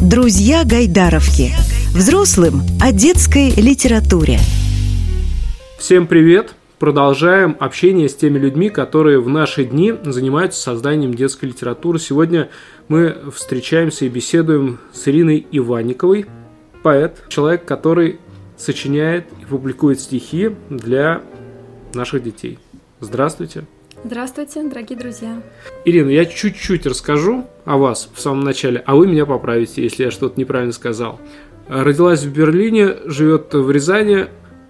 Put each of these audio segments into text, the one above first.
Друзья Гайдаровки. Взрослым о детской литературе. Всем привет! Продолжаем общение с теми людьми, которые в наши дни занимаются созданием детской литературы. Сегодня мы встречаемся и беседуем с Ириной Иванниковой, поэт, человек, который сочиняет и публикует стихи для наших детей. Здравствуйте. Здравствуйте, дорогие друзья. Ирина, я чуть-чуть расскажу о вас в самом начале, а вы меня поправите, если я что-то неправильно сказал. Родилась в Берлине, живет в Рязани,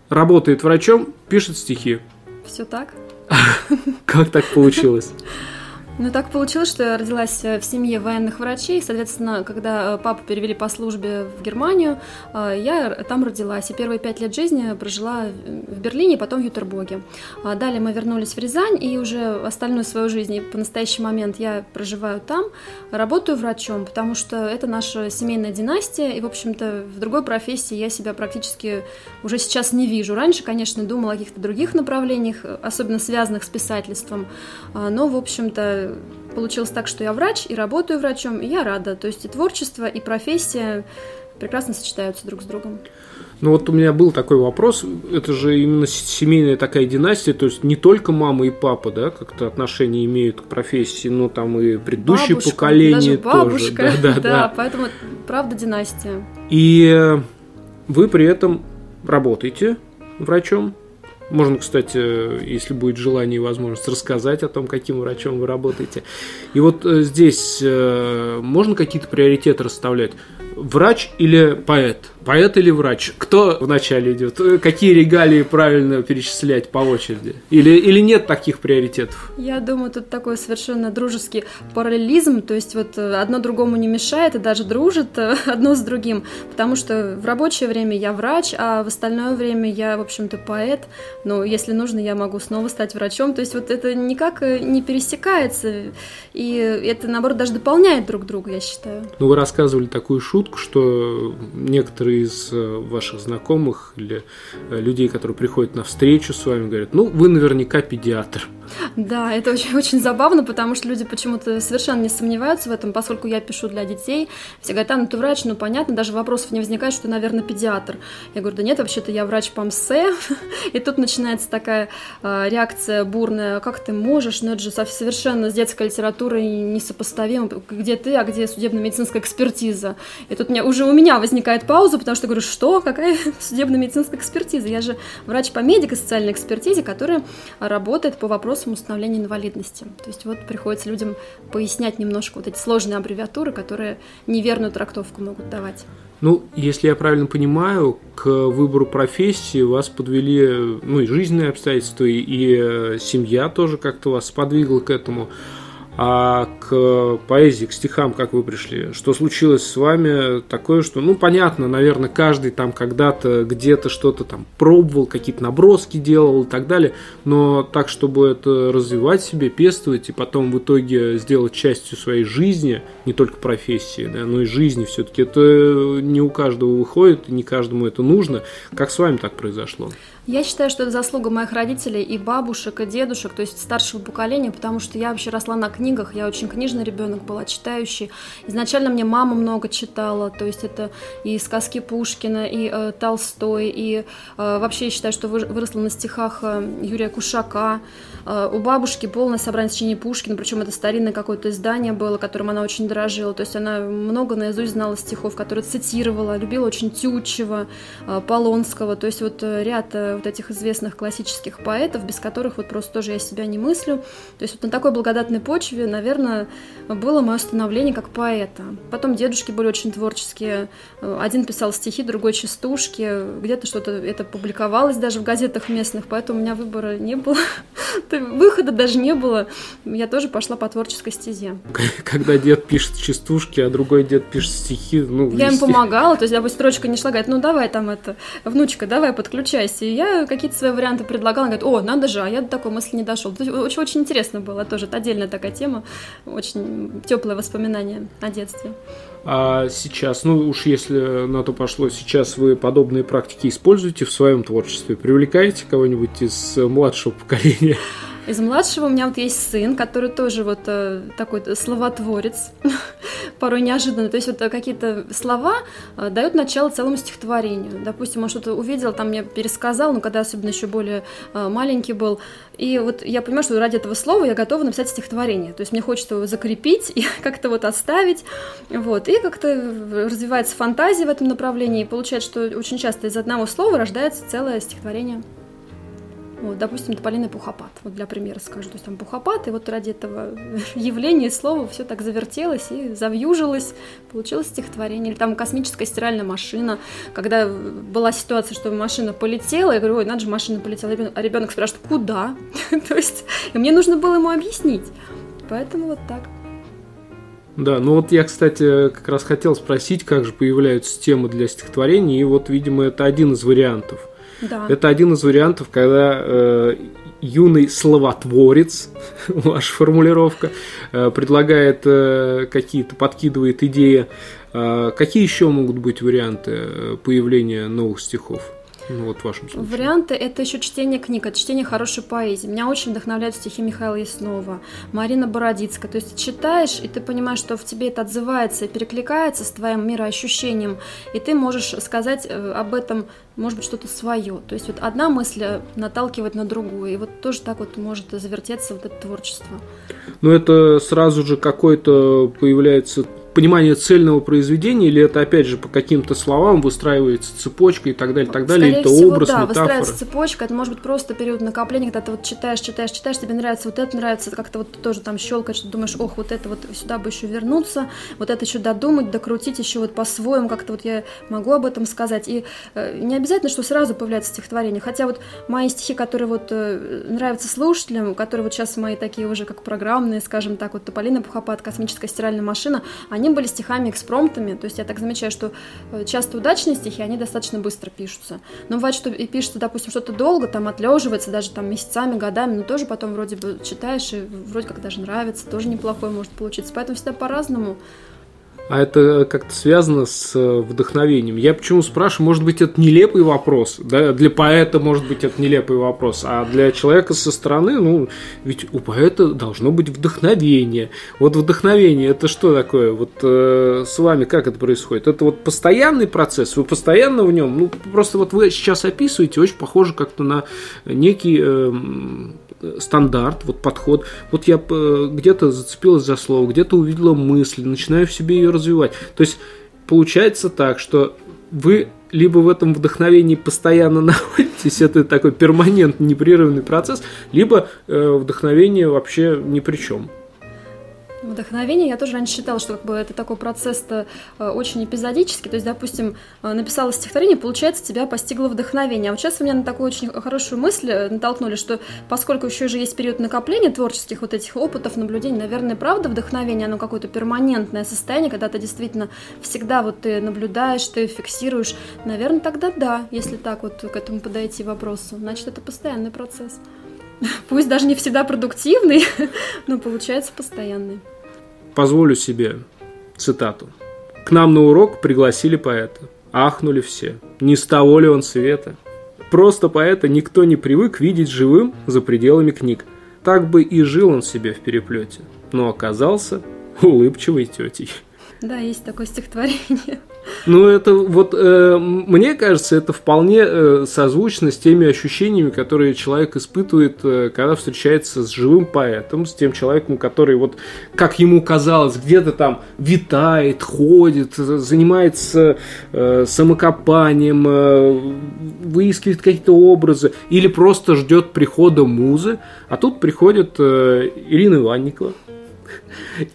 работает врачом, пишет стихи. Все так? Как так получилось? Ну, так получилось, что я родилась э, в семье военных врачей. Соответственно, когда э, папу перевели по службе в Германию, э, я там родилась. И первые пять лет жизни прожила в Берлине, потом в Ютербоге. А далее мы вернулись в Рязань, и уже остальную свою жизнь, по настоящий момент я проживаю там, работаю врачом, потому что это наша семейная династия, и, в общем-то, в другой профессии я себя практически уже сейчас не вижу. Раньше, конечно, думала о каких-то других направлениях, особенно связанных с писательством, но, в общем-то, получилось так, что я врач и работаю врачом, и я рада. То есть и творчество, и профессия прекрасно сочетаются друг с другом. Ну вот у меня был такой вопрос, это же именно семейная такая династия, то есть не только мама и папа, да, как-то отношения имеют к профессии, но там и предыдущее бабушка, поколение даже бабушка, тоже. Да, да, да, да. поэтому правда династия. И вы при этом работаете врачом, можно, кстати, если будет желание и возможность, рассказать о том, каким врачом вы работаете. И вот э, здесь э, можно какие-то приоритеты расставлять? Врач или поэт? Поэт или врач? Кто вначале идет? Э, какие регалии правильно перечислять по очереди? Или, или нет таких приоритетов? Я думаю, тут такой совершенно дружеский параллелизм, то есть вот одно другому не мешает и даже дружит одно с другим, потому что в рабочее время я врач, а в остальное время я, в общем-то, поэт, но если нужно, я могу снова стать врачом, то есть вот это никак не пересекается, и это, наоборот, даже дополняет друг друга, я считаю. Ну, вы рассказывали такую шутку, что некоторые из э, ваших знакомых или э, людей, которые приходят на встречу с вами, говорят, ну, вы наверняка педиатр. Да, это очень, очень забавно, потому что люди почему-то совершенно не сомневаются в этом, поскольку я пишу для детей. Все говорят, а, ну ты врач, ну понятно, даже вопросов не возникает, что ты, наверное, педиатр. Я говорю, да нет, вообще-то я врач по МСЭ. И тут начинается такая э, реакция бурная, как ты можешь, ну это же совершенно с детской литературой несопоставимо, где ты, а где судебно-медицинская экспертиза. И тут меня, уже у меня возникает пауза, потому что я говорю, что, какая судебно-медицинская экспертиза? Я же врач по медико-социальной экспертизе, которая работает по вопросам установления инвалидности. То есть вот приходится людям пояснять немножко вот эти сложные аббревиатуры, которые неверную трактовку могут давать. Ну, если я правильно понимаю, к выбору профессии вас подвели, ну, и жизненные обстоятельства, и э, семья тоже как-то вас сподвигла к этому. А к поэзии, к стихам, как вы пришли? Что случилось с вами такое, что, ну, понятно, наверное, каждый там когда-то где-то что-то там пробовал, какие-то наброски делал и так далее, но так, чтобы это развивать себе, пестовать и потом в итоге сделать частью своей жизни, не только профессии, да, но и жизни все-таки, это не у каждого выходит, не каждому это нужно. Как с вами так произошло? Я считаю, что это заслуга моих родителей и бабушек, и дедушек, то есть старшего поколения, потому что я вообще росла на книгах, я очень книжный ребенок была, читающий. Изначально мне мама много читала, то есть это и сказки Пушкина, и э, Толстой, и э, вообще я считаю, что выросла на стихах э, Юрия Кушака. Э, у бабушки полное собрание сочинений Пушкина, причем это старинное какое-то издание было, которым она очень дорожила, то есть она много наизусть знала стихов, которые цитировала, любила очень Тютчева, э, Полонского, то есть вот э, ряд э, вот этих известных классических поэтов, без которых вот просто тоже я себя не мыслю. То есть вот на такой благодатной почве, наверное, было мое становление как поэта. Потом дедушки были очень творческие. Один писал стихи, другой частушки. Где-то что-то это публиковалось даже в газетах местных, поэтому у меня выбора не было. Выхода даже не было. Я тоже пошла по творческой стезе. Когда дед пишет частушки, а другой дед пишет стихи, ну... Я им помогала, то есть, допустим, строчка не шла, говорит, ну давай там это, внучка, давай подключайся. И я какие-то свои варианты предлагала, она говорит, о, надо же, а я до такой мысли не дошел. Очень, очень интересно было тоже, это отдельная такая тема, очень теплое воспоминание о детстве. А сейчас, ну уж если на то пошло, сейчас вы подобные практики используете в своем творчестве? Привлекаете кого-нибудь из младшего поколения? Из младшего у меня вот есть сын, который тоже вот э, такой словотворец. порой неожиданно. То есть вот какие-то слова э, дают начало целому стихотворению. Допустим, он что-то увидел, там мне пересказал, ну, когда особенно еще более э, маленький был, и вот я понимаю, что ради этого слова я готова написать стихотворение. То есть мне хочется его закрепить и как-то вот оставить. Вот. И как-то развивается фантазия в этом направлении. И получается, что очень часто из одного слова рождается целое стихотворение. Вот, допустим, тополиный пухопат, вот для примера скажу. То есть там пухопат, и вот ради этого явления слова все так завертелось и завьюжилось, получилось стихотворение. Или там космическая стиральная машина, когда была ситуация, что машина полетела, я говорю, ой, надо же, машина полетела, а ребенок спрашивает, куда? То есть мне нужно было ему объяснить. Поэтому вот так. Да, ну вот я, кстати, как раз хотел спросить, как же появляются темы для стихотворений, и вот, видимо, это один из вариантов. Да. Это один из вариантов, когда э, юный словотворец, ваша формулировка, э, предлагает э, какие-то, подкидывает идеи. Э, какие еще могут быть варианты э, появления новых стихов? Ну, вот в вашем случае. Варианты – это еще чтение книг, это чтение хорошей поэзии. Меня очень вдохновляют стихи Михаила Яснова, Марина Бородицкая. То есть ты читаешь, и ты понимаешь, что в тебе это отзывается и перекликается с твоим мироощущением, и ты можешь сказать э, об этом, может быть, что-то свое. То есть вот одна мысль э, наталкивает на другую, и вот тоже так вот может завертеться вот это творчество. Ну, это сразу же какой-то появляется понимание цельного произведения, или это опять же по каким-то словам выстраивается цепочка и так далее, и так далее, Скорее это всего, образ, да, метафора. выстраивается цепочка, это может быть просто период накопления, когда ты вот читаешь, читаешь, читаешь, тебе нравится вот это, нравится, как-то вот тоже там щелкать, что думаешь, ох, вот это вот сюда бы еще вернуться, вот это еще додумать, докрутить еще вот по-своему, как-то вот я могу об этом сказать. И э, не обязательно, что сразу появляется стихотворение, хотя вот мои стихи, которые вот э, нравятся слушателям, которые вот сейчас мои такие уже как программные, скажем так, вот Тополина Пухопат, Космическая стиральная машина, они были стихами экспромтами, то есть я так замечаю, что э, часто удачные стихи, они достаточно быстро пишутся. Но бывает, что и пишется, допустим, что-то долго, там отлеживается, даже там месяцами, годами, но тоже потом вроде бы читаешь, и вроде как даже нравится, тоже неплохой может получиться. Поэтому всегда по-разному. А это как-то связано с э, вдохновением. Я почему спрашиваю, может быть, это нелепый вопрос, да? Для поэта, может быть, это нелепый вопрос, а для человека со стороны, ну, ведь у поэта должно быть вдохновение. Вот вдохновение, это что такое? Вот э, с вами как это происходит? Это вот постоянный процесс, вы постоянно в нем, ну, просто вот вы сейчас описываете, очень похоже как-то на некий... Э, стандарт, вот подход. Вот я э, где-то зацепилась за слово, где-то увидела мысль, начинаю в себе ее развивать. То есть получается так, что вы либо в этом вдохновении постоянно находитесь, это такой перманентный непрерывный процесс, либо э, вдохновение вообще ни при чем. Вдохновение, я тоже раньше считала, что как бы это такой процесс-то э, очень эпизодический. То есть, допустим, э, написала стихотворение, получается, тебя постигло вдохновение. А вот сейчас у меня на такую очень хорошую мысль э, натолкнули, что поскольку еще же есть период накопления творческих вот этих опытов, наблюдений, наверное, правда, вдохновение, оно какое-то перманентное состояние, когда ты действительно всегда вот ты наблюдаешь, ты фиксируешь. Наверное, тогда да, если так вот к этому подойти вопросу. Значит, это постоянный процесс. Пусть даже не всегда продуктивный, но получается постоянный. Позволю себе цитату. К нам на урок пригласили поэта. Ахнули все. Не с того ли он света? Просто поэта никто не привык видеть живым за пределами книг. Так бы и жил он себе в переплете, но оказался улыбчивой тетей. Да, есть такое стихотворение. Ну, это вот, э, мне кажется, это вполне э, созвучно с теми ощущениями, которые человек испытывает, э, когда встречается с живым поэтом, с тем человеком, который вот, как ему казалось, где-то там витает, ходит, занимается э, самокопанием, э, выискивает какие-то образы, или просто ждет прихода музы, а тут приходит э, Ирина Иванникова,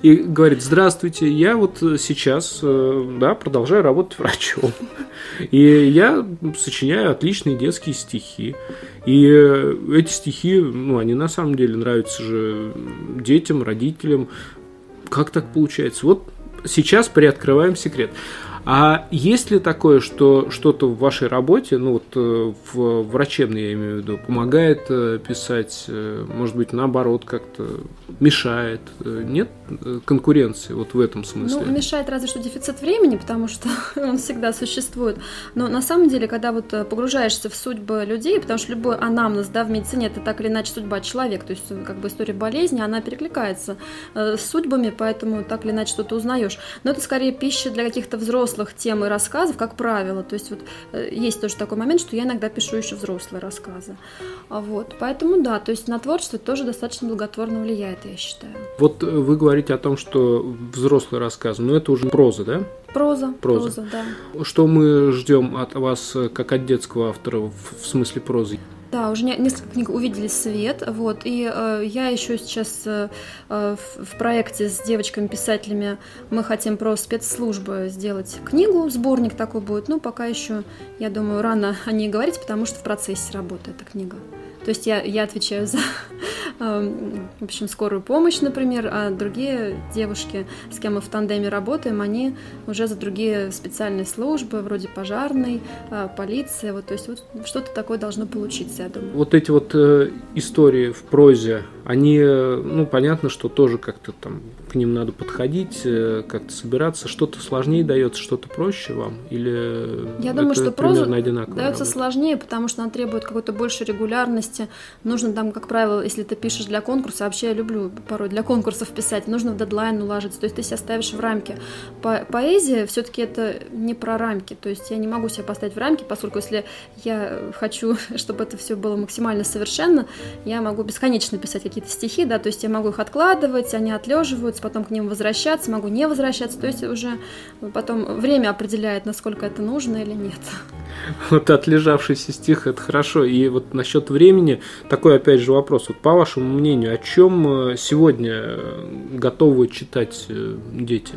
и говорит, здравствуйте, я вот сейчас, э, да, продолжаю работать врачом. И я сочиняю отличные детские стихи. И э, эти стихи, ну, они на самом деле нравятся же детям, родителям. Как так получается? Вот сейчас приоткрываем секрет. А есть ли такое, что что-то в вашей работе, ну вот э, в врачебной, я имею в виду, помогает э, писать, э, может быть, наоборот, как-то мешает? Нет конкуренции вот в этом смысле? Ну, мешает разве что дефицит времени, потому что он всегда существует. Но на самом деле, когда вот погружаешься в судьбы людей, потому что любой анамнез, да, в медицине это так или иначе судьба человека, то есть как бы история болезни, она перекликается с судьбами, поэтому так или иначе что-то узнаешь. Но это скорее пища для каких-то взрослых взрослых тем и рассказов, как правило. То есть вот э, есть тоже такой момент, что я иногда пишу еще взрослые рассказы. А вот, поэтому да, то есть на творчество тоже достаточно благотворно влияет, я считаю. Вот э, вы говорите о том, что взрослые рассказы, но это уже проза, да? Проза, проза, проза да. Что мы ждем от вас, э, как от детского автора, в смысле прозы? Да, уже несколько книг увидели свет, вот, и э, я еще сейчас э, в, в проекте с девочками-писателями мы хотим про спецслужбы сделать книгу, сборник такой будет, но пока еще, я думаю, рано о ней говорить, потому что в процессе работы эта книга. То есть я, я отвечаю за, эм, в общем, скорую помощь, например, а другие девушки, с кем мы в тандеме работаем, они уже за другие специальные службы, вроде пожарной, э, полиции, вот, то есть вот что-то такое должно получиться, я думаю. Вот эти вот э, истории в прозе, они, ну, понятно, что тоже как-то там к ним надо подходить, э, как-то собираться, что-то сложнее дается, что-то проще вам, или Я думаю, что проза дается работа? сложнее, потому что она требует какой-то большей регулярности, части нужно там, как правило, если ты пишешь для конкурса, вообще я люблю порой для конкурсов писать, нужно в дедлайн уложиться, то есть ты себя ставишь в рамки. По поэзия все-таки это не про рамки, то есть я не могу себя поставить в рамки, поскольку если я хочу, чтобы это все было максимально совершенно, я могу бесконечно писать какие-то стихи, да, то есть я могу их откладывать, они отлеживаются, потом к ним возвращаться, могу не возвращаться, то есть уже потом время определяет, насколько это нужно или нет. Вот отлежавшийся стих, это хорошо. И вот насчет времени, такой опять же вопрос. Вот по вашему мнению, о чем э, сегодня э, готовы читать э, дети?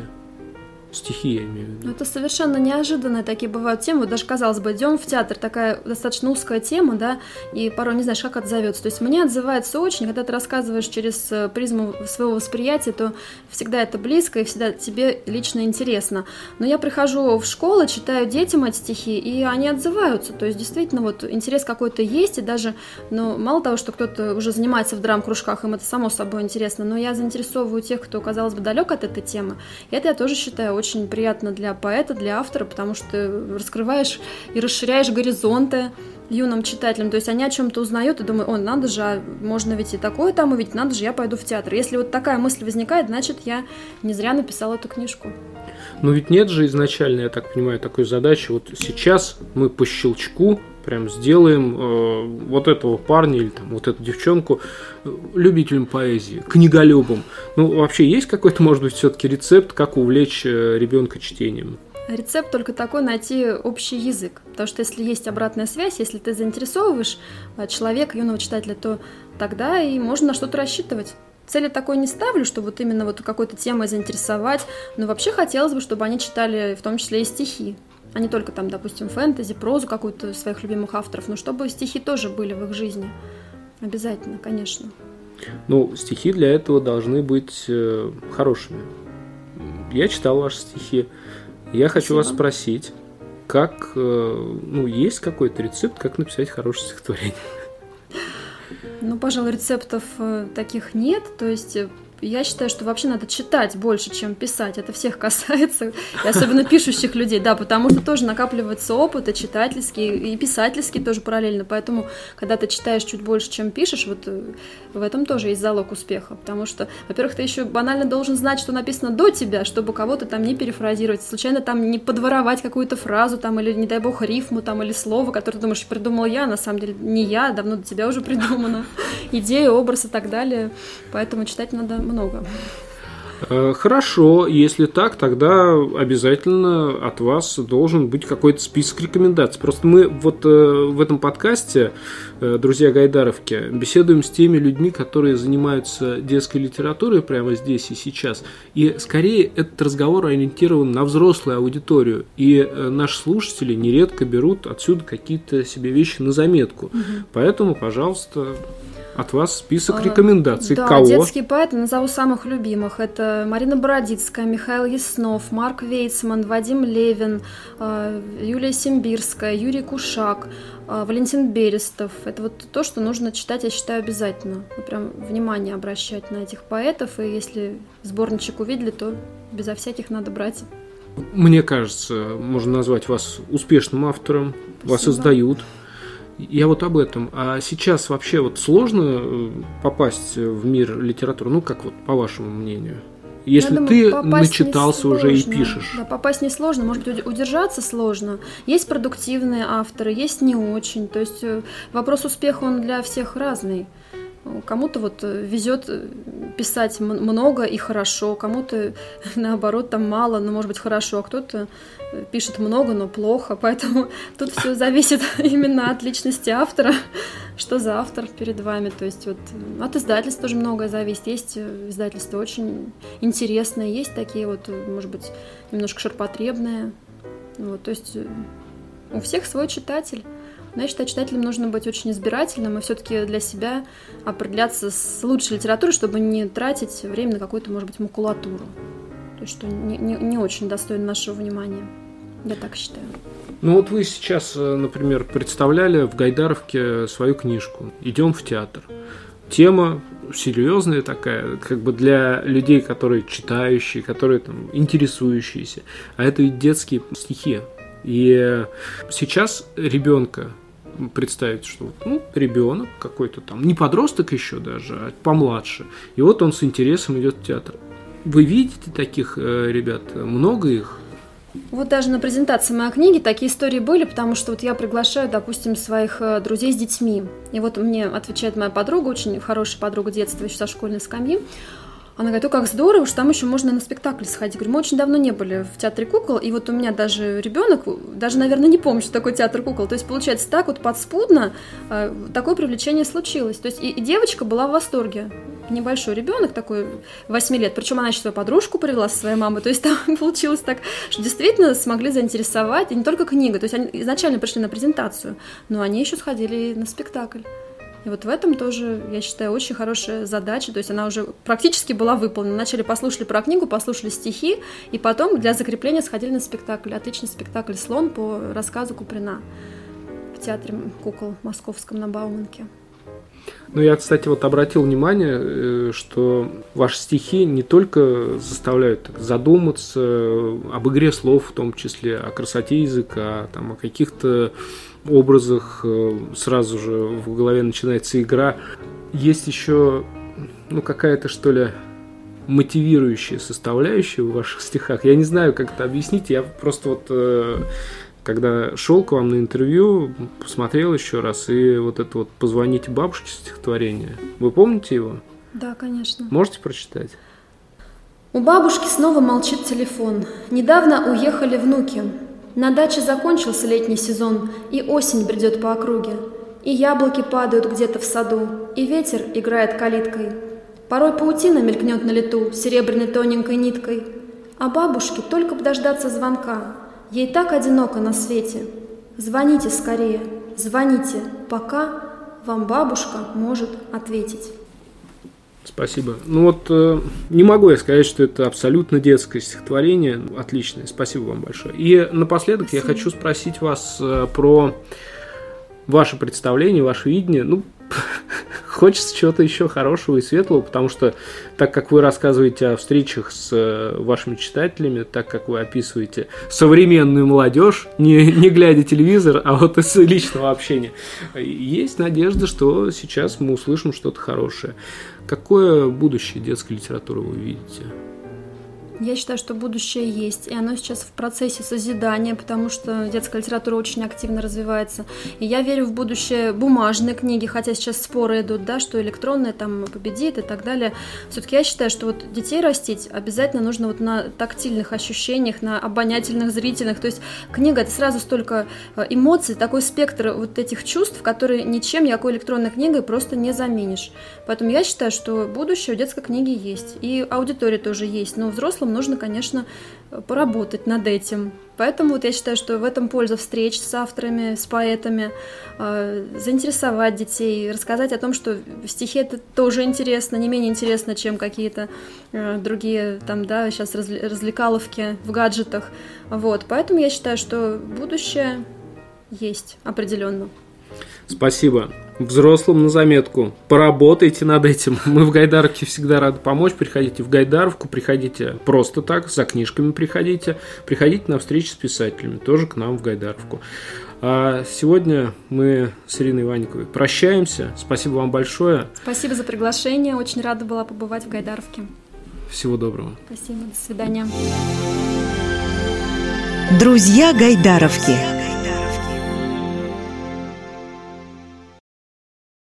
Стихи, я имею в виду. Ну, это совершенно неожиданные такие бывают темы. Вот даже, казалось бы, идем в театр, такая достаточно узкая тема, да, и порой не знаешь, как отзовется. То есть мне отзывается очень, когда ты рассказываешь через э, призму своего восприятия, то всегда это близко и всегда тебе лично интересно. Но я прихожу в школу, читаю детям эти стихи, и они отзываются. То есть действительно вот интерес какой-то есть, и даже, ну, мало того, что кто-то уже занимается в драм-кружках, им это само собой интересно, но я заинтересовываю тех, кто, казалось бы, далек от этой темы. И это я тоже считаю очень приятно для поэта, для автора, потому что раскрываешь и расширяешь горизонты юным читателям, то есть они о чем-то узнают и думают, о, надо же, а можно ведь и такое там увидеть, надо же, я пойду в театр. Если вот такая мысль возникает, значит, я не зря написала эту книжку. Но ведь нет же изначально, я так понимаю, такой задачи. Вот сейчас мы по щелчку прям сделаем э, вот этого парня или там вот эту девчонку э, любителем поэзии, книголюбом. Ну, вообще есть какой-то, может быть, все-таки рецепт, как увлечь э, ребенка чтением? Рецепт только такой найти общий язык. Потому что если есть обратная связь, если ты заинтересовываешь э, человека, юного читателя, то тогда и можно на что-то рассчитывать. Цели такой не ставлю, что вот именно вот какой-то темой заинтересовать, но вообще хотелось бы, чтобы они читали в том числе и стихи а не только там, допустим, фэнтези, прозу какую-то своих любимых авторов, но чтобы стихи тоже были в их жизни. Обязательно, конечно. Ну, стихи для этого должны быть э, хорошими. Я читал ваши стихи. Я Спасибо. хочу вас спросить, как, э, ну, есть какой-то рецепт, как написать хорошее стихотворение? Ну, пожалуй, рецептов э, таких нет. То есть э, я считаю, что вообще надо читать больше, чем писать. Это всех касается, и особенно пишущих людей, да, потому что тоже накапливается опыт и читательский, и писательский тоже параллельно. Поэтому, когда ты читаешь чуть больше, чем пишешь, вот э, в этом тоже есть залог успеха. Потому что, во-первых, ты еще банально должен знать, что написано до тебя, чтобы кого-то там не перефразировать, случайно там не подворовать какую-то фразу там, или, не дай бог, рифму там, или слово, которое ты думаешь, придумал я, а на самом деле не я, давно до тебя уже придумано. Идея, образ и так далее. Поэтому читать надо много. Э, хорошо, если так, тогда обязательно от вас должен быть какой-то список рекомендаций. Просто мы вот э, в этом подкасте, друзья Гайдаровки, беседуем с теми людьми, которые занимаются детской литературой прямо здесь и сейчас. И скорее этот разговор ориентирован на взрослую аудиторию. И наши слушатели нередко берут отсюда какие-то себе вещи на заметку. Угу. Поэтому, пожалуйста, от вас список а, рекомендаций. Да, Кого? детские поэты назову самых любимых. Это Марина Бородицкая, Михаил Яснов, Марк Вейцман, Вадим Левин, а, Юлия Симбирская, Юрий Кушак, Валентин Берестов. Это вот то, что нужно читать, я считаю, обязательно. Вот прям внимание обращать на этих поэтов, и если сборничек увидели, то безо всяких надо брать. Мне кажется, можно назвать вас успешным автором, Спасибо. вас издают. Я вот об этом. А сейчас вообще вот сложно э, попасть в мир литературы? Ну, как вот по вашему мнению? Если думаю, ты начитался уже и пишешь. Да, попасть несложно, может быть, удержаться сложно. Есть продуктивные авторы, есть не очень. То есть э, вопрос успеха, он для всех разный. Кому-то вот э, везет э, писать много и хорошо, кому-то наоборот там мало, но может быть хорошо, а кто-то э, пишет много, но плохо. Поэтому тут все зависит именно от личности автора, что за автор перед вами. То есть вот от издательства тоже многое зависит. Есть издательства очень интересные, есть такие вот, может быть, немножко ширпотребные. Вот, то есть у всех свой читатель. Но я считаю, читателям нужно быть очень избирательным и все-таки для себя определяться с лучшей литературой, чтобы не тратить время на какую-то, может быть, макулатуру. То есть, что не, не, не очень достойно нашего внимания. Я так считаю. Ну вот вы сейчас, э, например, представляли в Гайдаровке свою книжку «Идем в театр». Тема серьезная такая, как бы для людей, которые читающие, которые там интересующиеся. А это ведь детские стихи. И сейчас ребенка представить, что ну, ребенок какой-то там, не подросток еще даже, а помладше. И вот он с интересом идет в театр. Вы видите таких э, ребят? Много их? Вот даже на презентации моей книги такие истории были, потому что вот я приглашаю, допустим, своих э, друзей с детьми. И вот мне отвечает моя подруга, очень хорошая подруга детства, еще со школьной скамьи. Она говорит, о, как здорово, что там еще можно на спектакль сходить. Говорю, мы очень давно не были в театре кукол, и вот у меня даже ребенок, даже, наверное, не помнит, что такое театр кукол. То есть, получается, так вот подспудно э, такое привлечение случилось. То есть, и, и девочка была в восторге. Небольшой ребенок такой, 8 лет, причем она еще свою подружку привела со своей мамой. То есть, там получилось так, что действительно смогли заинтересовать, и не только книга. То есть, они изначально пришли на презентацию, но они еще сходили на спектакль. И вот в этом тоже, я считаю, очень хорошая задача. То есть она уже практически была выполнена. Начали послушали про книгу, послушали стихи, и потом для закрепления сходили на спектакль. Отличный спектакль «Слон» по рассказу Куприна в театре кукол московском на Бауманке. Ну, я, кстати, вот обратил внимание, э, что ваши стихи не только заставляют задуматься об игре слов, в том числе о красоте языка, там, о каких-то образах э, сразу же в голове начинается игра. Есть еще ну, какая-то, что ли, мотивирующая составляющая в ваших стихах. Я не знаю, как это объяснить. Я просто вот, э, когда шел к вам на интервью, посмотрел еще раз, и вот это вот «Позвоните бабушке» стихотворение. Вы помните его? Да, конечно. Можете прочитать? У бабушки снова молчит телефон. Недавно уехали внуки. На даче закончился летний сезон, и осень бредет по округе. И яблоки падают где-то в саду, и ветер играет калиткой. Порой паутина мелькнет на лету серебряной тоненькой ниткой. А бабушке только б дождаться звонка. Ей так одиноко на свете. Звоните скорее, звоните, пока вам бабушка может ответить. Спасибо. Ну вот э, не могу я сказать, что это абсолютно детское стихотворение. Отличное. Спасибо вам большое. И напоследок Спасибо. я хочу спросить вас э, про ваше представление, ваше видение. Ну, хочется чего-то еще хорошего и светлого, потому что так как вы рассказываете о встречах с э, вашими читателями, так как вы описываете современную молодежь, не, не глядя телевизор, а вот из личного общения, есть надежда, что сейчас мы услышим что-то хорошее. Какое будущее детской литературы вы видите? Я считаю, что будущее есть, и оно сейчас в процессе созидания, потому что детская литература очень активно развивается. И я верю в будущее бумажной книги, хотя сейчас споры идут, да, что электронная там победит и так далее. Все-таки я считаю, что вот детей растить обязательно нужно вот на тактильных ощущениях, на обонятельных, зрительных. То есть книга это сразу столько э, эмоций, такой спектр вот этих чувств, которые ничем никакой электронной книгой просто не заменишь. Поэтому я считаю, что будущее у детской книги есть, и аудитория тоже есть, но взрослым взрослым нужно, конечно, поработать над этим. Поэтому вот я считаю, что в этом польза встреч с авторами, с поэтами, э, заинтересовать детей, рассказать о том, что стихи это тоже интересно, не менее интересно, чем какие-то э, другие там, да, сейчас развлекаловки в гаджетах. Вот, поэтому я считаю, что будущее есть определенно. Спасибо. Взрослым на заметку. Поработайте над этим. Мы в Гайдаровке всегда рады помочь. Приходите в Гайдаровку, приходите просто так, за книжками приходите. Приходите на встречи с писателями, тоже к нам в Гайдаровку. А сегодня мы с Ириной Иванниковой прощаемся. Спасибо вам большое. Спасибо за приглашение. Очень рада была побывать в Гайдаровке. Всего доброго. Спасибо. До свидания. Друзья Гайдаровки.